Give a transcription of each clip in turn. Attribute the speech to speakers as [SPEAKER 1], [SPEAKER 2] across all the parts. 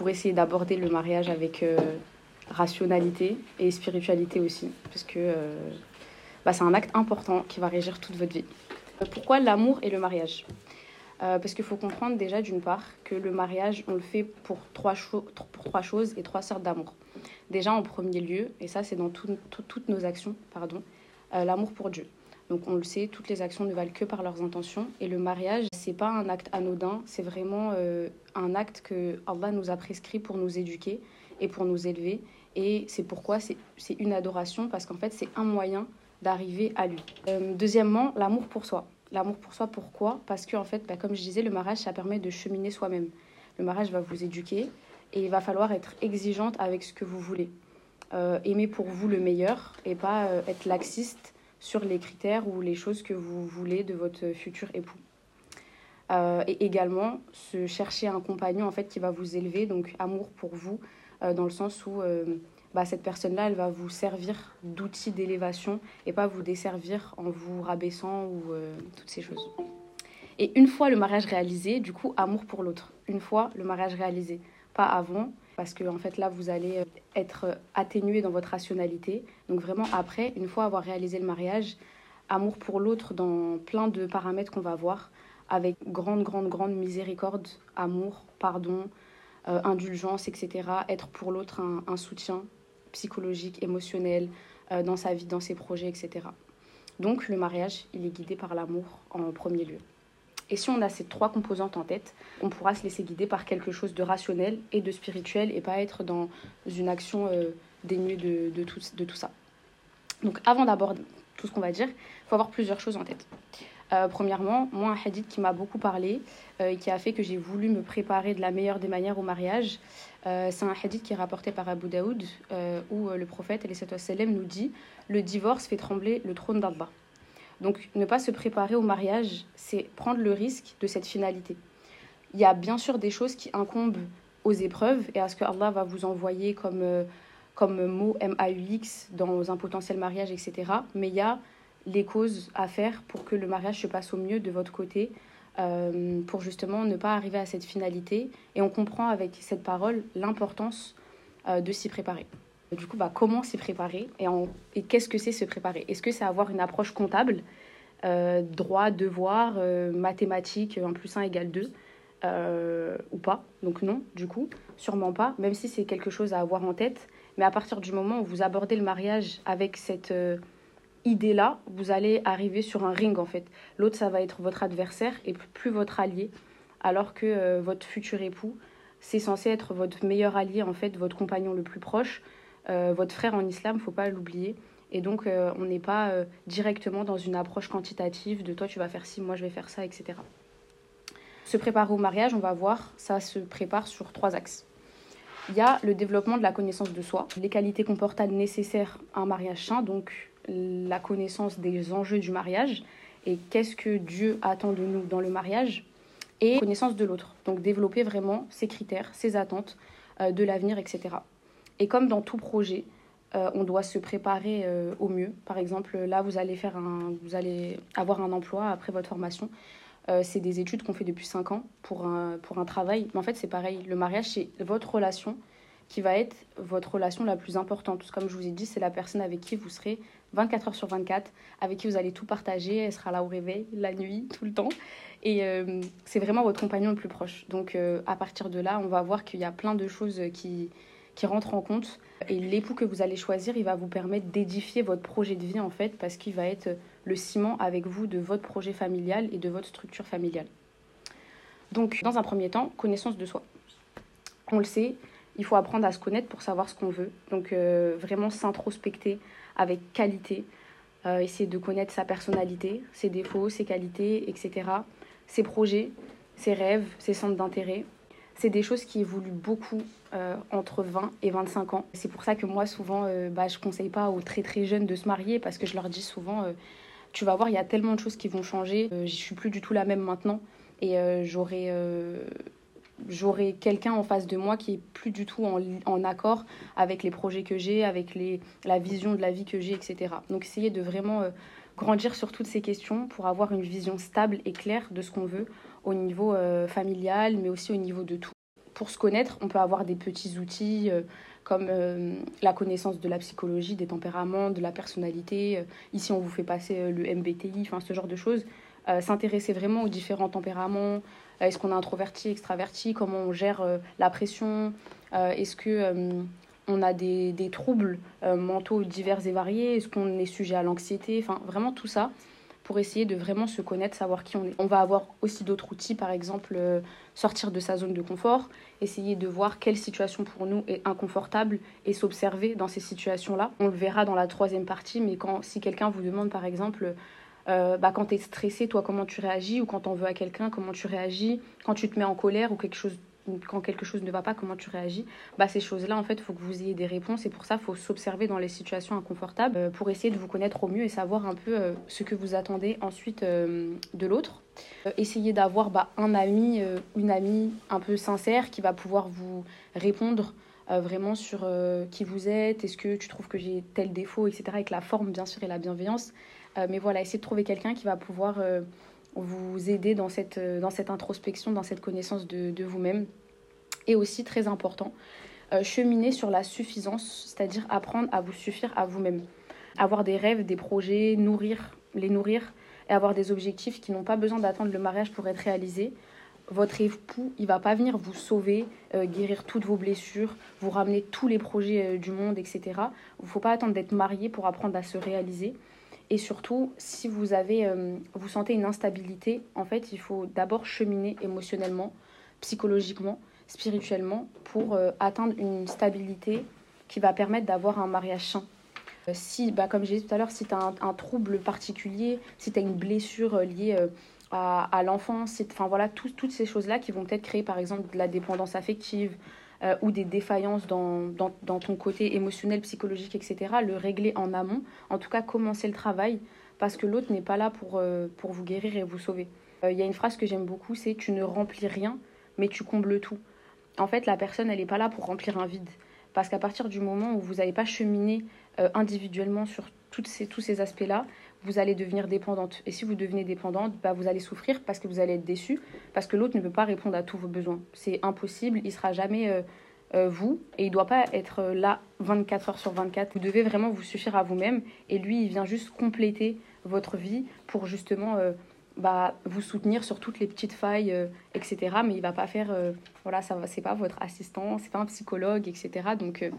[SPEAKER 1] pour essayer d'aborder le mariage avec rationalité et spiritualité aussi, parce que bah, c'est un acte important qui va régir toute votre vie. Pourquoi l'amour et le mariage? Euh, Parce qu'il faut comprendre déjà d'une part que le mariage, on le fait pour trois, choses et trois sortes d'amour. Déjà en premier lieu, et ça c'est dans toutes nos actions, pardon, euh, l'amour pour Dieu. Donc on le sait, toutes les actions ne valent que par leurs intentions. Et le mariage, c'est pas un acte anodin, c'est vraiment euh, un acte que Allah nous a prescrit pour nous éduquer et pour nous élever. Et c'est pourquoi c'est une adoration, parce qu'en fait c'est un moyen d'arriver à lui. Euh, deuxièmement, l'amour pour soi. L'amour pour soi, pourquoi? Parce que, en fait, bah, comme je disais, le mariage, ça permet de cheminer soi-même. Le mariage va vous éduquer et il va falloir être exigeante avec ce que vous voulez. Euh, aimer pour vous le meilleur et pas être laxiste sur les critères ou les choses que vous voulez de votre futur époux. et également, se chercher un compagnon en fait qui va vous élever, donc amour pour vous, dans le sens où bah, cette personne-là, elle va vous servir d'outil d'élévation et pas vous desservir en vous rabaissant ou euh, toutes ces choses. Et une fois le mariage réalisé, du coup, amour pour l'autre. Une fois le mariage réalisé, pas avant, parce que en fait là, vous allez euh, être atténué dans votre rationalité. Donc vraiment après, une fois avoir réalisé le mariage, amour pour l'autre dans plein de paramètres qu'on va voir, avec grande, grande, grande miséricorde, amour, pardon, euh, indulgence, etc. Être pour l'autre un soutien, psychologique, émotionnel, euh, dans sa vie, dans ses projets, etc. Donc le mariage, il est guidé par l'amour en premier lieu. Et si on a ces trois composantes en tête, on pourra se laisser guider par quelque chose de rationnel et de spirituel et pas être dans une action euh, dénuée de, tout, ça. Donc avant d'aborder tout ce qu'on va dire, il faut avoir plusieurs choses en tête. Euh, premièrement, moi, un hadith qui m'a beaucoup parlé et qui a fait que j'ai voulu me préparer de la meilleure des manières au mariage, euh, c'est un hadith qui est rapporté par Abu Daoud euh, où euh, le prophète nous dit le divorce fait trembler le trône d'Allah. Donc ne pas se préparer au mariage, c'est prendre le risque de cette finalité. Il y a bien sûr des choses qui incombent aux épreuves et à ce que Allah va vous envoyer comme, comme mot M-A-U-X dans un potentiel mariage, etc. Mais il y a les causes à faire pour que le mariage se passe au mieux de votre côté, euh, pour justement ne pas arriver à cette finalité. Et on comprend avec cette parole l'importance euh, de s'y préparer. Du coup, bah, comment s'y préparer et, et qu'est-ce que c'est se préparer? Est-ce que c'est avoir une approche comptable, euh, droit, devoir, mathématiques, 1 plus 1 égale 2 ou pas? Donc non, du coup, sûrement pas, même si c'est quelque chose à avoir en tête. Mais à partir du moment où vous abordez le mariage avec cette idée-là, vous allez arriver sur un ring en fait. L'autre, ça va être votre adversaire et plus votre allié, alors que euh, votre futur époux, c'est censé être votre meilleur allié en fait, votre compagnon le plus proche, euh, votre frère en islam, faut pas l'oublier. Et donc, euh, on n'est pas directement dans une approche quantitative de toi, tu vas faire ci, moi, je vais faire ça, etc. Se préparer au mariage, on va voir, ça se prépare sur trois axes. Il y a le développement de la connaissance de soi, les qualités comportables nécessaires à un mariage sain, donc la connaissance des enjeux du mariage et qu'est-ce que Dieu attend de nous dans le mariage et connaissance de l'autre. Donc développer vraiment ses critères, ses attentes euh, de l'avenir, etc. Et comme dans tout projet, euh, on doit se préparer euh, au mieux. Par exemple, là, vous allez, faire un, vous allez avoir un emploi après votre formation. c'est des études qu'on fait depuis 5 ans pour un, pour un travail. Mais en fait, c'est pareil. Le mariage, c'est votre relation qui va être votre relation la plus importante. Comme je vous ai dit, c'est la personne avec qui vous serez 24 heures sur 24, avec qui vous allez tout partager. Elle sera là au réveil, la nuit, tout le temps. Et euh, c'est vraiment votre compagnon le plus proche. Donc euh, à partir de là, on va voir qu'il y a plein de choses qui, qui rentrent en compte. Et l'époux que vous allez choisir, il va vous permettre d'édifier votre projet de vie en fait, parce qu'il va être le ciment avec vous de votre projet familial et de votre structure familiale. Donc dans un premier temps, connaissance de soi. On le sait, il faut apprendre à se connaître pour savoir ce qu'on veut. Donc euh, vraiment s'introspecter avec qualité, euh, essayer de connaître sa personnalité, ses défauts, ses qualités, etc. Ses projets, ses rêves, ses centres d'intérêt. C'est des choses qui évoluent beaucoup euh, entre 20 et 25 ans. C'est pour ça que moi, souvent, bah, je ne conseille pas aux très très jeunes de se marier parce que je leur dis souvent, tu vas voir, il y a tellement de choses qui vont changer. je ne suis plus du tout la même maintenant et j'aurai quelqu'un en face de moi qui est plus du tout en, accord avec les projets que j'ai, avec les, la vision de la vie que j'ai, etc. Donc essayer de vraiment euh, grandir sur toutes ces questions pour avoir une vision stable et claire de ce qu'on veut au niveau euh, familial, mais aussi au niveau de tout. pour se connaître, on peut avoir des petits outils comme la connaissance de la psychologie, des tempéraments, de la personnalité. ici, on vous fait passer le MBTI, enfin ce genre de choses. S'intéresser vraiment aux différents tempéraments. Est-ce qu'on est introverti, extraverti? Comment on gère la pression? Est-ce que on a des, des troubles mentaux divers et variés Est-ce qu'on est sujet à l'anxiété Enfin, vraiment tout ça pour essayer de vraiment se connaître, savoir qui on est. On va avoir aussi d'autres outils, par exemple euh, sortir de sa zone de confort, essayer de voir quelle situation pour nous est inconfortable et s'observer dans ces situations-là. On le verra dans la troisième partie, mais quand si quelqu'un vous demande par exemple euh, bah, quand tu es stressé, toi comment tu réagis, ou quand on veut à quelqu'un, comment tu réagis, quand tu te mets en colère ou quelque chose quand quelque chose ne va pas, comment tu réagis, bah, ces choses-là, en fait, il faut que vous ayez des réponses. Et pour ça, il faut s'observer dans les situations inconfortables euh, pour essayer de vous connaître au mieux et savoir un peu euh, ce que vous attendez ensuite euh, de l'autre. essayez d'avoir bah, un ami, une amie un peu sincère qui va pouvoir vous répondre vraiment sur qui vous êtes, est-ce que tu trouves que j'ai tel défaut, etc. Avec la forme, bien sûr, et la bienveillance. mais voilà, essayez de trouver quelqu'un qui va pouvoir vous aider dans cette, dans cette introspection, dans cette connaissance de, de vous-même. Et aussi, très important, euh, cheminer sur la suffisance, c'est-à-dire apprendre à vous suffire à vous-même. Avoir des rêves, des projets, nourrir, les nourrir et avoir des objectifs qui n'ont pas besoin d'attendre le mariage pour être réalisés. Votre époux, il va pas venir vous sauver, euh, guérir toutes vos blessures, vous ramener tous les projets euh, du monde, etc. Il ne faut pas attendre d'être marié pour apprendre à se réaliser. Et surtout, si vous avez, vous sentez une instabilité, en fait, il faut d'abord cheminer émotionnellement, psychologiquement, spirituellement pour euh, atteindre une stabilité qui va permettre d'avoir un mariage sain. Euh, si, bah, comme j'ai dit tout à l'heure, si tu as un, trouble particulier, si tu as une blessure euh, liée à, à l'enfance, enfin voilà, toutes ces choses-là qui vont peut-être créer par exemple de la dépendance affective ou des défaillances dans, ton côté émotionnel, psychologique, etc., le régler en amont, en tout cas commencer le travail, parce que l'autre n'est pas là pour, pour vous guérir et vous sauver. Il y a une phrase que j'aime beaucoup, c'est tu ne remplis rien, mais tu combles tout en fait, la personne, elle n'est pas là pour remplir un vide. Parce qu'à partir du moment où vous n'avez pas cheminé euh, individuellement sur ces, tous ces aspects-là, vous allez devenir dépendante. Et si vous devenez dépendante, bah, vous allez souffrir parce que vous allez être déçu, parce que l'autre ne peut pas répondre à tous vos besoins. C'est impossible, il sera jamais euh, euh, vous, et il ne doit pas être là 24 heures sur 24. Vous devez vraiment vous suffire à vous-même, et lui, il vient juste compléter votre vie pour justement bah, vous soutenir sur toutes les petites failles, euh, etc. Mais il va pas faire, euh, voilà, ça c'est pas votre assistant, c'est pas un psychologue, etc. Donc, euh,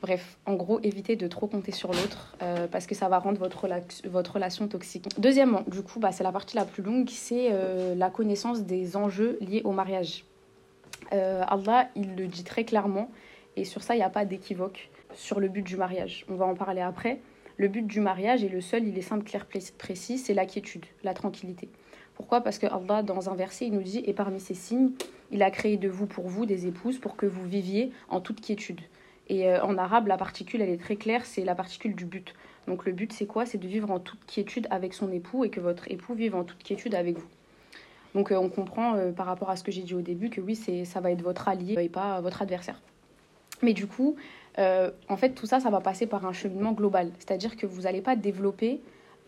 [SPEAKER 1] bref, en gros, évitez de trop compter sur l'autre parce que ça va rendre votre, votre relation toxique. Deuxièmement, du coup, bah, c'est la partie la plus longue, c'est la connaissance des enjeux liés au mariage. Allah, il le dit très clairement, et sur ça, il n'y a pas d'équivoque sur le but du mariage. On va en parler après. Le but du mariage est le seul, il est simple, clair, précis, c'est la quiétude, la tranquillité. Pourquoi? Parce que Allah, dans un verset, il nous dit Et parmi ces signes, il a créé de vous pour vous des épouses pour que vous viviez en toute quiétude. Et euh, en arabe, la particule, elle est très claire, c'est la particule du but. Donc le but, c'est quoi? C'est de vivre en toute quiétude avec son époux et que votre époux vive en toute quiétude avec vous. Donc euh, on comprend euh, par rapport à ce que j'ai dit au début que oui, ça va être votre allié et pas votre adversaire. Mais du coup, euh, en fait, tout ça, ça va passer par un cheminement global. C'est-à-dire que vous n'allez pas développer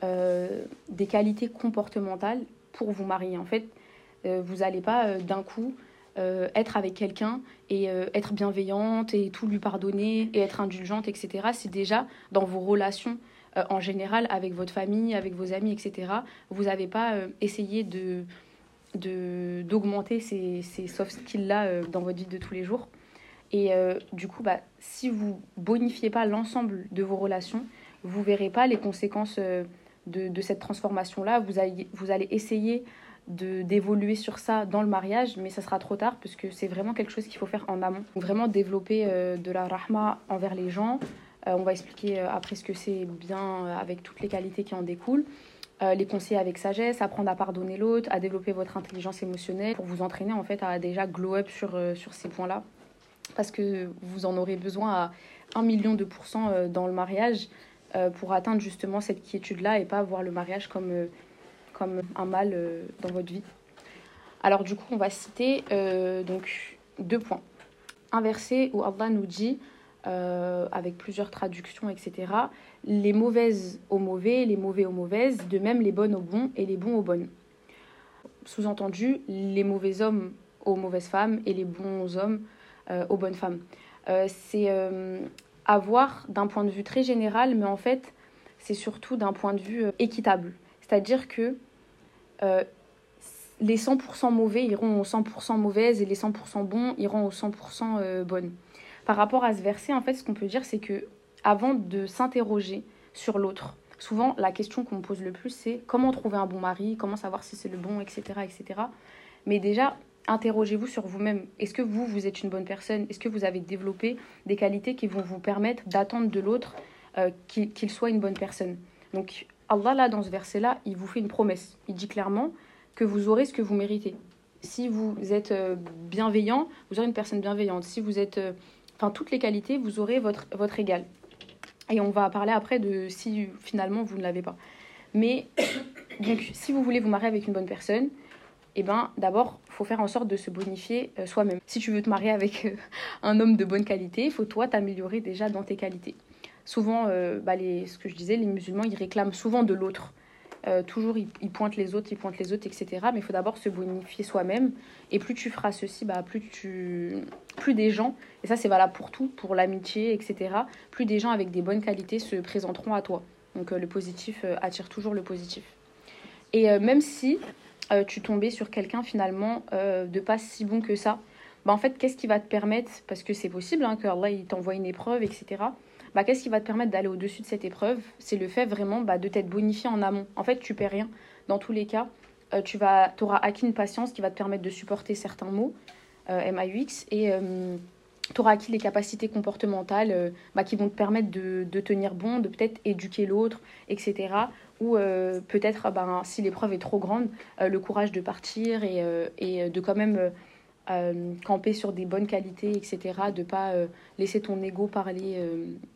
[SPEAKER 1] euh, des qualités comportementales pour vous marier. En fait, euh, vous n'allez pas d'un coup être avec quelqu'un et être bienveillante et tout lui pardonner et être indulgente, etc. C'est déjà dans vos relations en général avec votre famille, avec vos amis, etc. Vous n'avez pas essayé de d'augmenter ces, ces soft skills-là dans votre vie de tous les jours. Et euh, du coup, bah, si vous bonifiez pas l'ensemble de vos relations, vous verrez pas les conséquences euh, de, cette transformation-là. Vous allez, essayer d'évoluer sur ça dans le mariage, mais ça sera trop tard parce que c'est vraiment quelque chose qu'il faut faire en amont. Vraiment développer euh, de la rahma envers les gens. on va expliquer après ce que c'est bien avec toutes les qualités qui en découlent. les conseiller avec sagesse, apprendre à pardonner l'autre, à développer votre intelligence émotionnelle pour vous entraîner en fait à déjà glow up sur ces points-là parce que vous en aurez besoin à 1 million de pourcents euh, dans le mariage euh, pour atteindre justement cette quiétude-là et pas voir le mariage comme, euh, comme un mal dans votre vie. Alors du coup, on va citer donc deux points. Un verset où Allah nous dit, avec plusieurs traductions, etc., les mauvaises aux mauvais, les mauvais aux mauvaises, de même les bonnes aux bons et les bons aux bonnes. Sous-entendu, les mauvais hommes aux mauvaises femmes et les bons hommes aux bonnes femmes. c'est avoir d'un point de vue très général, mais en fait, c'est surtout d'un point de vue équitable. C'est-à-dire que les 100% mauvais iront aux 100% mauvaises et les 100% bons iront aux 100% bonnes. Par rapport à ce verset, en fait, ce qu'on peut dire, c'est que avant de s'interroger sur l'autre, souvent la question qu'on me pose le plus, c'est comment trouver un bon mari, comment savoir si c'est le bon, etc., etc. Mais déjà, interrogez-vous sur vous-même. Est-ce que vous, vous êtes une bonne personne? Est-ce que vous avez développé des qualités qui vont vous permettre d'attendre de l'autre euh, qu'il soit une bonne personne? Donc, Allah, là, dans ce verset-là, il vous fait une promesse. Il dit clairement que vous aurez ce que vous méritez. Si vous êtes euh, bienveillant, vous aurez une personne bienveillante. Si vous êtes... Euh, enfin, toutes les qualités, vous aurez votre, votre égal. Et on va parler après de si finalement vous ne l'avez pas. Mais donc, si vous voulez vous marier avec une bonne personne, eh ben, d'abord, il faut faire en sorte de se bonifier euh, soi-même. Si tu veux te marier avec euh, un homme de bonne qualité, il faut toi t'améliorer déjà dans tes qualités. Souvent, euh, bah, les, ce que je disais, les musulmans, ils réclament souvent de l'autre. toujours, ils, pointent les autres, ils pointent les autres, etc. Mais il faut d'abord se bonifier soi-même. Et plus tu feras ceci, bah, plus, tu, plus des gens, et ça c'est valable pour tout, pour l'amitié, etc., plus des gens avec des bonnes qualités se présenteront à toi. Donc le positif attire toujours le positif. Et même si euh, tu tombais sur quelqu'un finalement euh, de pas si bon que ça, bah en fait, qu'est-ce qui va te permettre, parce que c'est possible hein, que t'envoie une épreuve, etc. Bah, qu'est-ce qui va te permettre d'aller au-dessus de cette épreuve? C'est le fait vraiment bah, de t'être bonifié en amont. En fait, tu perds rien. Dans tous les cas, euh, tu vas, auras acquis une patience qui va te permettre de supporter certains mots, MAUX, et tu auras acquis les capacités comportementales bah, qui vont te permettre de tenir bon, de peut-être éduquer l'autre, etc ou euh, peut-être ben, si l'épreuve est trop grande, euh, le courage de partir et, euh, de quand même camper sur des bonnes qualités, etc., de ne pas laisser ton ego parler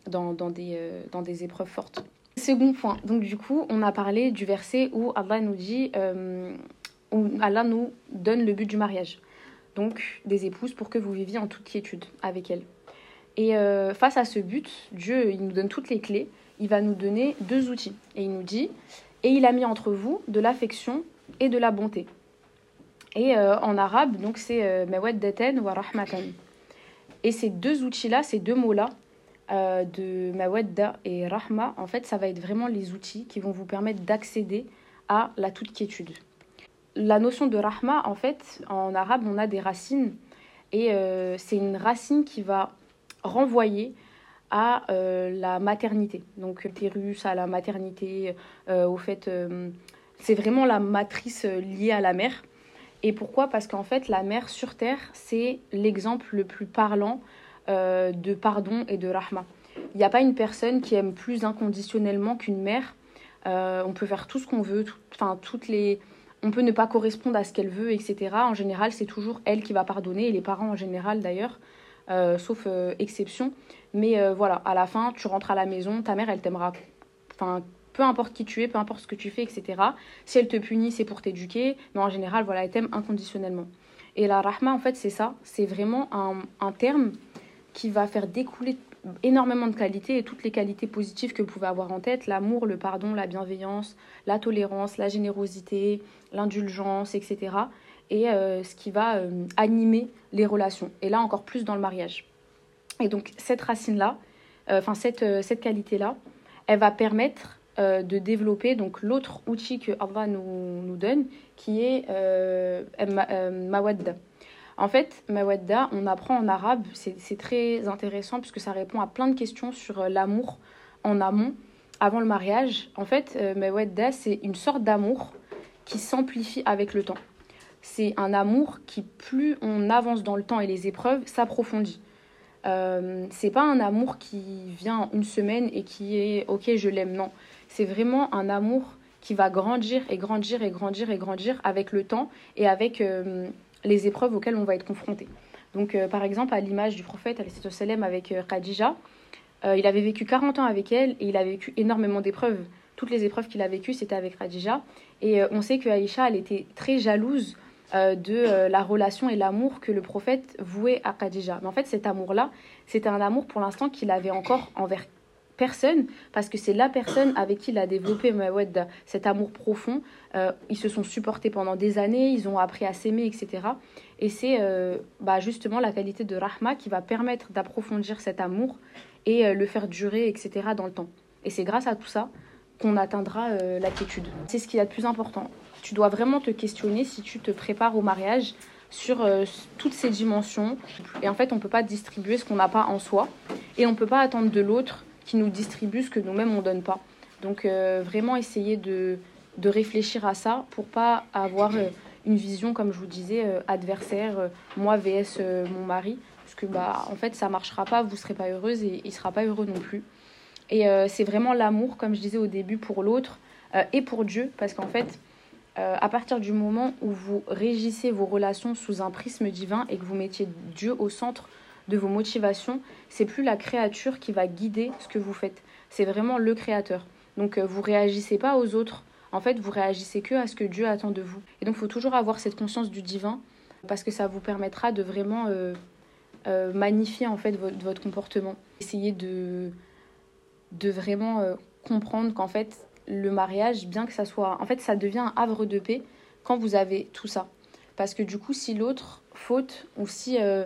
[SPEAKER 1] dans, dans, des, dans des épreuves fortes. Second point, donc du coup, on a parlé du verset où Allah nous dit, où Allah nous donne le but du mariage, donc des épouses pour que vous viviez en toute quiétude avec elles. Et face à ce but, Dieu, il nous donne toutes les clés il va nous donner deux outils. Et il nous dit Et il a mis entre vous de l'affection et de la bonté. Et euh, en arabe, donc c'est euh, mawaddatan wa rahmatan. Et ces deux outils-là, ces deux mots-là, euh, de mawadda et rahma, en fait, ça va être vraiment les outils qui vont vous permettre d'accéder à la toute quiétude. La notion de rahma, en fait, en arabe, on a des racines. Et c'est une racine qui va renvoyer à euh, la maternité. Donc l'utérus à la maternité, euh, au fait, euh, c'est vraiment la matrice liée à la mère. Et pourquoi? Parce qu'en fait, la mère sur Terre, c'est l'exemple le plus parlant de pardon et de rahma. Il n'y a pas une personne qui aime plus inconditionnellement qu'une mère. on peut faire tout ce qu'on veut, enfin toutes les, on peut ne pas correspondre à ce qu'elle veut, etc. En général, c'est toujours elle qui va pardonner, et les parents en général d'ailleurs, sauf exception. Mais euh, voilà, à la fin, tu rentres à la maison, ta mère, elle t'aimera. Enfin, peu importe qui tu es, peu importe ce que tu fais, etc. Si elle te punit, c'est pour t'éduquer. Mais en général, voilà, elle t'aime inconditionnellement. Et la rahma, en fait, c'est ça. C'est vraiment un, un, terme qui va faire découler énormément de qualités et toutes les qualités positives que vous pouvez avoir en tête. L'amour, le pardon, la bienveillance, la tolérance, la générosité, l'indulgence, etc. Et euh, ce qui va euh, animer les relations. Et là, encore plus dans le mariage. Et donc cette racine-là, euh, enfin cette, cette qualité-là, elle va permettre de développer donc l'autre outil que Allah nous, nous donne, qui est mawadda. En fait, mawadda, on apprend en arabe, c'est très intéressant puisque ça répond à plein de questions sur l'amour en amont, avant le mariage. En fait, mawadda, c'est une sorte d'amour qui s'amplifie avec le temps. C'est un amour qui, plus on avance dans le temps et les épreuves, s'approfondit. Euh, c'est pas un amour qui vient une semaine et qui est ok, je l'aime. Non, c'est vraiment un amour qui va grandir et grandir et grandir et grandir avec le temps et avec euh, les épreuves auxquelles on va être confronté. Donc, euh, par exemple, à l'image du prophète sallam avec Khadija, il avait vécu 40 ans avec elle et il a vécu énormément d'épreuves. Toutes les épreuves qu'il a vécues, c'était avec Khadija. Et on sait que Aïcha, elle était très jalouse euh, de euh, la relation et l'amour que le prophète vouait à Khadija. Mais en fait, cet amour-là, c'était un amour pour l'instant qu'il avait encore envers personne parce que c'est la personne avec qui il a développé cet amour profond. Euh, ils se sont supportés pendant des années, ils ont appris à s'aimer, etc. Et c'est bah, justement la qualité de Rahma qui va permettre d'approfondir cet amour et le faire durer, etc. dans le temps. Et c'est grâce à tout ça qu'on atteindra la quiétude. C'est ce qu'il y a de plus important. Tu dois vraiment te questionner si tu te prépares au mariage sur toutes ces dimensions. Et en fait, on ne peut pas distribuer ce qu'on n'a pas en soi. Et on ne peut pas attendre de l'autre qui nous distribue ce que nous-mêmes on donne pas. Donc euh, vraiment essayer de, de, réfléchir à ça pour pas avoir euh, une vision, comme je vous disais, euh, adversaire, moi vs mon mari, parce que bah en fait ça marchera pas, vous serez pas heureuse et il sera pas heureux non plus. Et c'est vraiment l'amour, comme je disais au début, pour l'autre et pour Dieu, parce qu'en fait à partir du moment où vous régissez vos relations sous un prisme divin et que vous mettiez Dieu au centre de vos motivations, c'est plus la créature qui va guider ce que vous faites. C'est vraiment le créateur. Donc euh, vous réagissez pas aux autres. En fait, vous réagissez que à ce que Dieu attend de vous. Et donc, il faut toujours avoir cette conscience du divin parce que ça vous permettra de vraiment euh, euh, magnifier en fait votre, comportement. Essayez de, de vraiment comprendre qu'en fait, le mariage, bien que ça soit. En fait, ça devient un havre de paix quand vous avez tout ça. Parce que du coup, si l'autre faute ou si euh,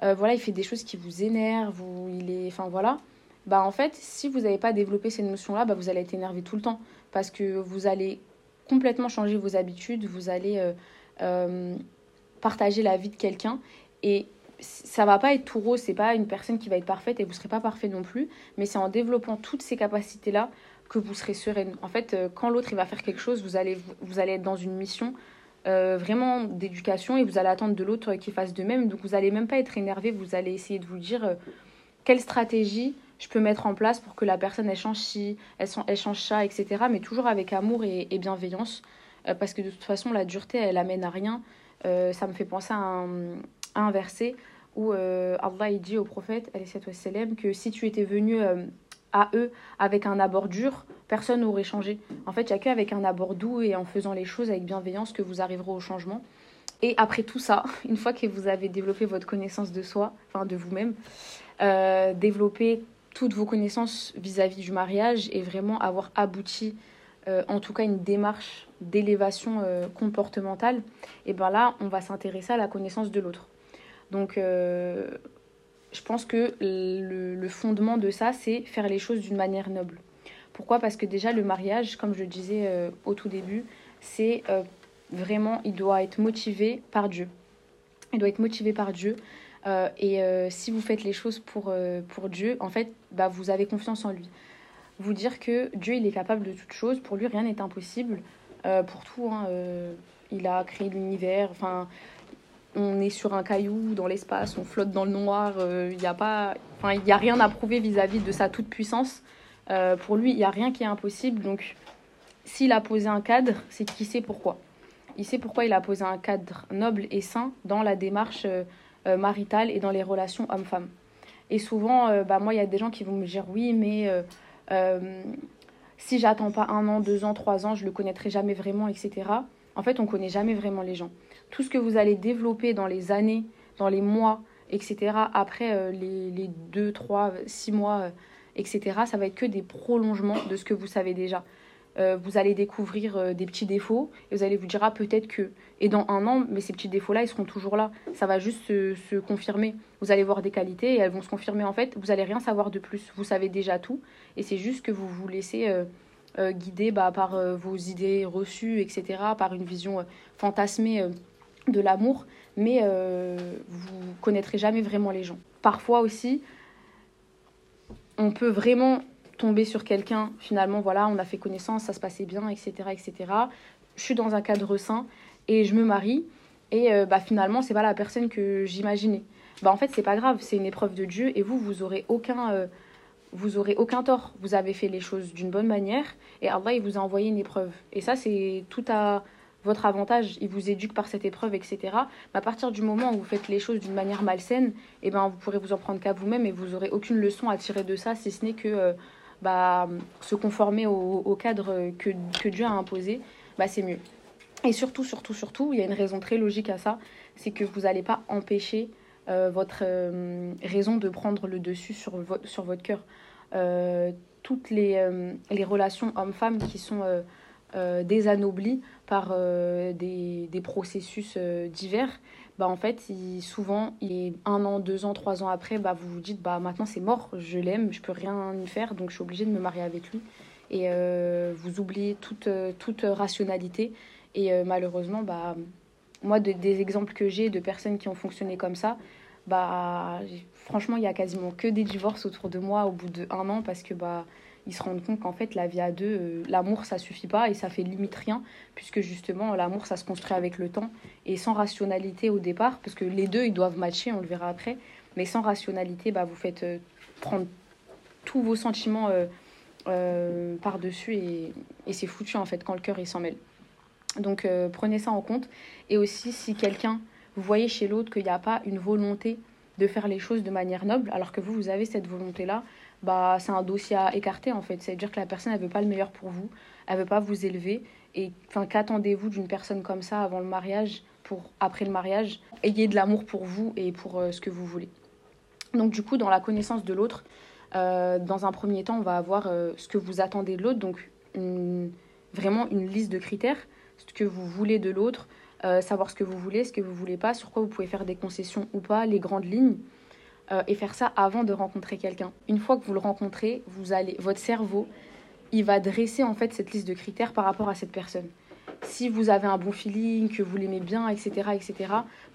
[SPEAKER 1] voilà, il fait des choses qui vous énervent, ou il est, enfin voilà, bah en fait, si vous n'avez pas développé ces notions-là, bah, vous allez être énervé tout le temps parce que vous allez complètement changer vos habitudes, vous allez euh, euh, partager la vie de quelqu'un et ça va pas être tout rose, c'est pas une personne qui va être parfaite et vous serez pas parfait non plus, mais c'est en développant toutes ces capacités-là que vous serez sereine. En fait, quand l'autre il va faire quelque chose, vous allez vous allez être dans une mission euh, vraiment d'éducation et vous allez attendre de l'autre qu'il fasse de même. Donc vous n'allez même pas être énervé, vous allez essayer de vous dire euh, quelle stratégie je peux mettre en place pour que la personne elle change ci, elle, change ça, etc. Mais toujours avec amour et, bienveillance. Euh, parce que de toute façon, la dureté, elle amène à rien. ça me fait penser à un, à un verset où Allah il dit au prophète que si tu étais venu à eux avec un abord dur, personne n'aurait changé. En fait, il n'y a qu'avec un abord doux et en faisant les choses avec bienveillance que vous arriverez au changement. Et après tout ça, une fois que vous avez développé votre connaissance de soi, enfin de vous-même, euh, toutes vos connaissances vis-à-vis du mariage et vraiment avoir abouti, euh, en tout cas, une démarche d'élévation euh, comportementale, et bien là, on va s'intéresser à la connaissance de l'autre. Donc, je pense que le, fondement de ça, c'est faire les choses d'une manière noble. Pourquoi? Parce que déjà, le mariage, comme je le disais euh, au tout début, c'est euh, vraiment, il doit être motivé par Dieu. Il doit être motivé par Dieu. Euh, et si vous faites les choses pour, pour Dieu, en fait, bah, vous avez confiance en lui. Vous dire que Dieu, il est capable de toutes choses. Pour lui, rien n'est impossible. pour tout, hein, il a créé l'univers. Enfin, on est sur un caillou dans l'espace, on flotte dans le noir, il euh, n'y a pas, enfin a rien à prouver vis-à-vis de sa toute puissance. Euh, pour lui, il n'y a rien qui est impossible. Donc, s'il a posé un cadre, c'est qu'il sait pourquoi. Il sait pourquoi il a posé un cadre noble et sain dans la démarche euh, maritale et dans les relations homme-femme. Et souvent, bah, moi, il y a des gens qui vont me dire oui, mais si j'attends pas un an, deux ans, trois ans, je le connaîtrai jamais vraiment, etc. En fait, on connaît jamais vraiment les gens tout ce que vous allez développer dans les années, dans les mois, etc., après euh, les, les 2, 3, 6 mois, euh, etc., ça va être que des prolongements de ce que vous savez déjà. Euh, vous allez découvrir des petits défauts et vous allez vous dire ah peut-être que et dans un an mais ces petits défauts là ils seront toujours là ça va juste se, se, confirmer vous allez voir des qualités et elles vont se confirmer en fait vous allez rien savoir de plus vous savez déjà tout et c'est juste que vous vous laissez guider bah, par vos idées reçues etc par une vision fantasmée de l'amour, mais euh, vous connaîtrez jamais vraiment les gens. Parfois aussi, on peut vraiment tomber sur quelqu'un, finalement, voilà, on a fait connaissance, ça se passait bien, etc., etc. Je suis dans un cadre sain et je me marie, et euh, bah, finalement, c'est pas la personne que j'imaginais. Bah, en fait, c'est pas grave, c'est une épreuve de Dieu, et vous, vous aurez aucun. Euh, vous aurez aucun tort. Vous avez fait les choses d'une bonne manière et Allah il vous a envoyé une épreuve. Et ça c'est tout à votre avantage, il vous éduque par cette épreuve, etc. Mais à partir du moment où vous faites les choses d'une manière malsaine, eh ben, vous pourrez vous en prendre qu'à vous-même et vous aurez aucune leçon à tirer de ça, si ce n'est que euh, bah, se conformer au, cadre que, que, Dieu a imposé, bah, c'est mieux. Et surtout, surtout, surtout, il y a une raison très logique à ça, c'est que vous n'allez pas empêcher votre euh, raison de prendre le dessus sur, sur votre cœur. toutes les, les relations hommes-femmes qui sont désanoblies par des, des, processus divers, bah, en fait, souvent, il un an, deux ans, trois ans après, bah, vous vous dites, bah, maintenant c'est mort, je l'aime, je peux rien y faire, donc je suis obligée de me marier avec lui. Et vous oubliez toute, toute rationalité. Et malheureusement, bah, moi, des exemples que j'ai de personnes qui ont fonctionné comme ça, bah, franchement, il y a quasiment que des divorces autour de moi au bout d'un an parce que bah, ils se rendent compte qu'en fait, la vie à deux, euh, l'amour, ça suffit pas et ça fait limite rien, puisque justement, l'amour, ça se construit avec le temps et sans rationalité au départ, parce que les deux, ils doivent matcher, on le verra après, mais sans rationalité, bah, vous faites euh, prendre tous vos sentiments euh, par-dessus et, et c'est foutu en fait quand le cœur il s'en mêle. Donc euh, prenez ça en compte. Et aussi, si quelqu'un, vous voyez chez l'autre qu'il n'y a pas une volonté de faire les choses de manière noble, alors que vous, vous avez cette volonté-là, bah, c'est un dossier à écarter en fait. C'est-à-dire que la personne, elle veut pas le meilleur pour vous, elle veut pas vous élever. Et qu'attendez-vous d'une personne comme ça avant le mariage, pour après le mariage? Ayez de l'amour pour vous et pour euh, ce que vous voulez. Donc du coup, dans la connaissance de l'autre, euh, dans un premier temps, on va avoir ce que vous attendez de l'autre, donc vraiment une liste de critères ce que vous voulez de l'autre, euh, savoir ce que vous voulez, ce que vous voulez pas, sur quoi vous pouvez faire des concessions ou pas, les grandes lignes, euh, et faire ça avant de rencontrer quelqu'un. Une fois que vous le rencontrez, vous allez, votre cerveau, il va dresser en fait cette liste de critères par rapport à cette personne. Si vous avez un bon feeling, que vous l'aimez bien, etc., etc.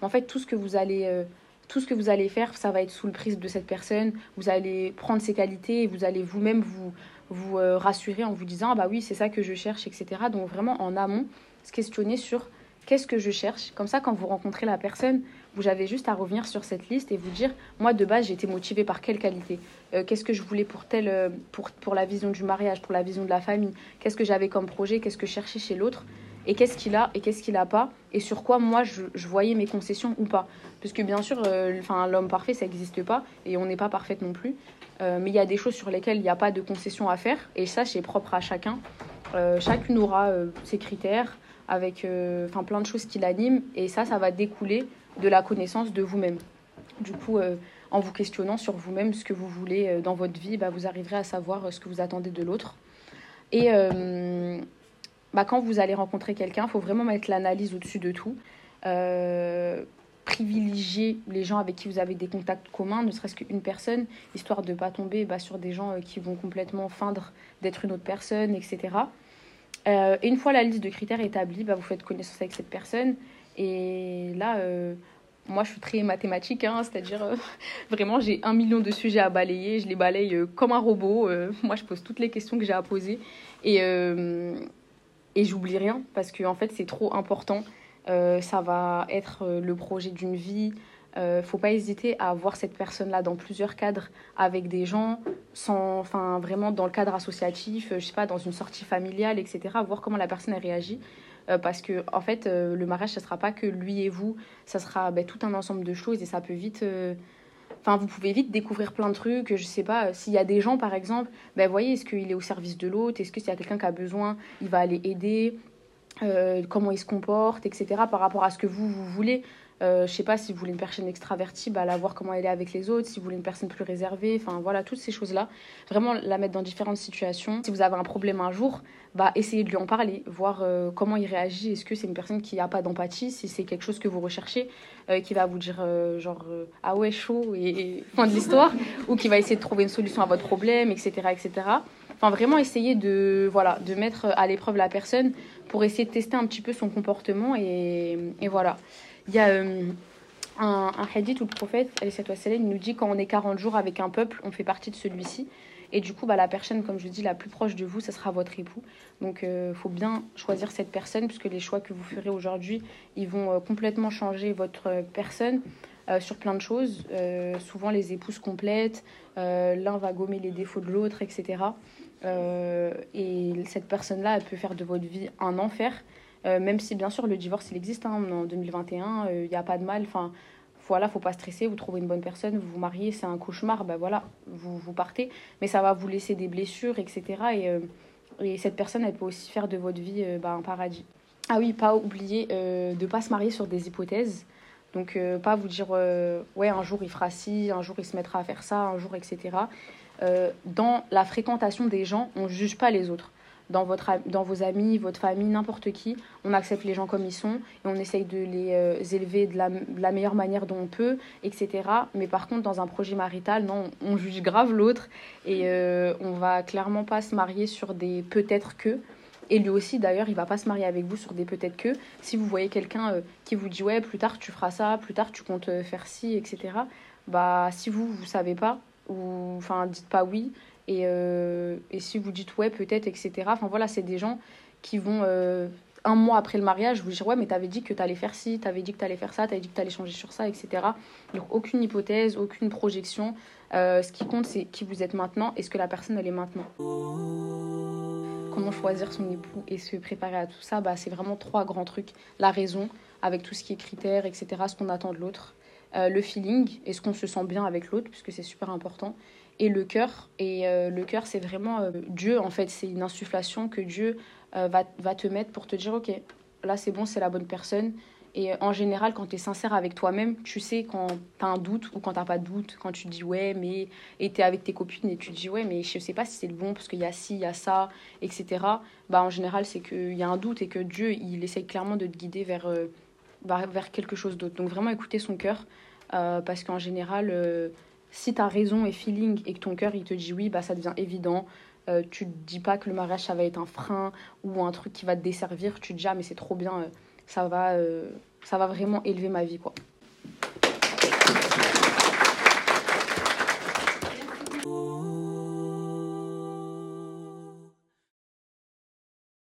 [SPEAKER 1] En fait, tout ce que vous allez euh, tout ce que vous allez faire, ça va être sous le prisme de cette personne. Vous allez prendre ses qualités vous allez vous-même vous, vous rassurer en vous disant ah bah oui, c'est ça que je cherche, etc. Donc vraiment en amont, se questionner sur qu'est-ce que je cherche. Comme ça, quand vous rencontrez la personne, vous avez juste à revenir sur cette liste et vous dire, moi de base, été motivée par quelle qualité euh, Qu'est-ce que je voulais pour, telle, euh, pour, pour la vision du mariage, pour la vision de la famille? Qu'est-ce que j'avais comme projet? Qu'est-ce que je cherchais chez l'autre? Et qu'est-ce qu'il a et qu'est-ce qu'il n'a pas et sur quoi moi je, voyais mes concessions ou pas puisque bien sûr euh, l'homme parfait ça n'existe pas et on n'est pas parfaite non plus mais il y a des choses sur lesquelles il n'y a pas de concession à faire et ça c'est propre à chacun chacune aura ses critères avec euh, enfin plein de choses qui l'animent. Et ça, ça va découler de la connaissance de vous-même. Du coup, euh, en vous questionnant sur vous-même ce que vous voulez euh, dans votre vie, bah, vous arriverez à savoir ce que vous attendez de l'autre. Et bah, quand vous allez rencontrer quelqu'un, il faut vraiment mettre l'analyse au-dessus de tout. privilégier les gens avec qui vous avez des contacts communs, ne serait-ce qu'une personne, histoire de ne pas tomber bah, sur des gens qui vont complètement feindre d'être une autre personne, etc. Euh, et une fois la liste de critères établie, bah, vous faites connaissance avec cette personne. Et là, euh, moi, je suis très mathématique, hein, c'est-à-dire euh, vraiment, j'ai un million de sujets à balayer. Je les balaye comme un robot. moi, je pose toutes les questions que j'ai à poser. Et, et j'oublie rien parce que, en fait, c'est trop important. ça va être le projet d'une vie. Euh, faut pas hésiter à voir cette personne-là dans plusieurs cadres avec des gens, sans, enfin vraiment dans le cadre associatif, euh, je sais pas, dans une sortie familiale, etc. Voir comment la personne a réagi. Euh, parce que en fait, euh, le mariage, ça sera pas que lui et vous, ça sera ben, tout un ensemble de choses et ça peut vite. Enfin, vous pouvez vite découvrir plein de trucs. Je sais pas, s'il y a des gens, par exemple, ben, voyez, est-ce qu'il est au service de l'autre Est-ce que s'il y a quelqu'un qui a besoin, il va aller aider Comment il se comporte, etc. Par rapport à ce que vous, vous voulez. Euh, je sais pas si vous voulez une personne extravertie, bah, la voir comment elle est avec les autres. Si vous voulez une personne plus réservée, enfin voilà, toutes ces choses-là. Vraiment la mettre dans différentes situations. Si vous avez un problème un jour, bah, essayez de lui en parler, voir euh, comment il réagit. Est-ce que c'est une personne qui n'a pas d'empathie? Si c'est quelque chose que vous recherchez, euh, qui va vous dire genre ah ouais, chaud et, fin de l'histoire, ou qui va essayer de trouver une solution à votre problème, etc. etc. Enfin, vraiment essayer de, voilà, de mettre à l'épreuve la personne pour essayer de tester un petit peu son comportement et, et voilà. Il y a euh, un, un, hadith où le prophète, il nous dit quand on est 40 jours avec un peuple, on fait partie de celui-ci. Et du coup, bah, la personne, comme je dis, la plus proche de vous, ce sera votre époux. Donc, il euh, faut bien choisir cette personne, puisque les choix que vous ferez aujourd'hui, ils vont euh, complètement changer votre personne sur plein de choses. souvent, les épouses complètes, l'un va gommer les défauts de l'autre, etc. et cette personne-là, elle peut faire de votre vie un enfer. Euh, même si bien sûr le divorce il existe hein, en 2021, il n'y a pas de mal. Enfin, voilà, faut pas stresser, vous trouvez une bonne personne, vous vous mariez, c'est un cauchemar, ben voilà, vous, vous partez, mais ça va vous laisser des blessures, etc. Et, euh, et cette personne, elle peut aussi faire de votre vie euh, bah, un paradis. Ah oui, pas oublier de ne pas se marier sur des hypothèses. Donc, pas vous dire, ouais, un jour il fera ci, un jour il se mettra à faire ça, un jour, etc. euh, dans la fréquentation des gens, on ne juge pas les autres. Dans, votre, dans vos amis, votre famille, n'importe qui, on accepte les gens comme ils sont et on essaye de les euh, élever de la, meilleure manière dont on peut, etc. Mais par contre, dans un projet marital, non, on juge grave l'autre et euh, on va clairement pas se marier sur des peut-être que. Et lui aussi, d'ailleurs, il va pas se marier avec vous sur des peut-être que. Si vous voyez quelqu'un qui vous dit ouais, plus tard tu feras ça, plus tard tu comptes faire ci, etc. Bah, si vous, vous savez pas, ou enfin dites pas oui et, euh, et si vous dites ouais peut-être etc enfin voilà c'est des gens qui vont euh, un mois après le mariage vous dire ouais mais t'avais dit que t'allais faire ci t'avais dit que t'allais faire ça t'avais dit que t'allais changer sur ça etc donc aucune hypothèse aucune projection. Euh, ce qui compte c'est qui vous êtes maintenant et ce que la personne elle est maintenant. Comment choisir son époux et se préparer à tout ça bah c'est vraiment trois grands trucs. La raison avec tout ce qui est critères etc ce qu'on attend de l'autre. Le feeling, est-ce qu'on se sent bien avec l'autre, puisque c'est super important, et le cœur. Et euh, le cœur, c'est vraiment euh, Dieu, en fait, c'est une insufflation que Dieu va, va te mettre pour te dire, ok, là c'est bon, c'est la bonne personne. Et en général, quand tu es sincère avec toi-même, tu sais quand tu as un doute ou quand tu pas de doute, quand tu dis ouais, mais. Et tu es avec tes copines et tu dis ouais, mais je sais pas si c'est le bon parce qu'il y a ci, il y a ça, etc. Bah, en général, c'est qu'il y a un doute et que Dieu, il essaye clairement de te guider vers, vers quelque chose d'autre. Donc vraiment écouter son cœur, euh, parce qu'en général, euh, si tu raison et feeling et que ton cœur il te dit oui, bah, ça devient évident. Euh, tu te dis pas que le mariage ça va être un frein ou un truc qui va te desservir. Tu te dis ah mais c'est trop bien, ça, va, ça va vraiment élever ma vie quoi.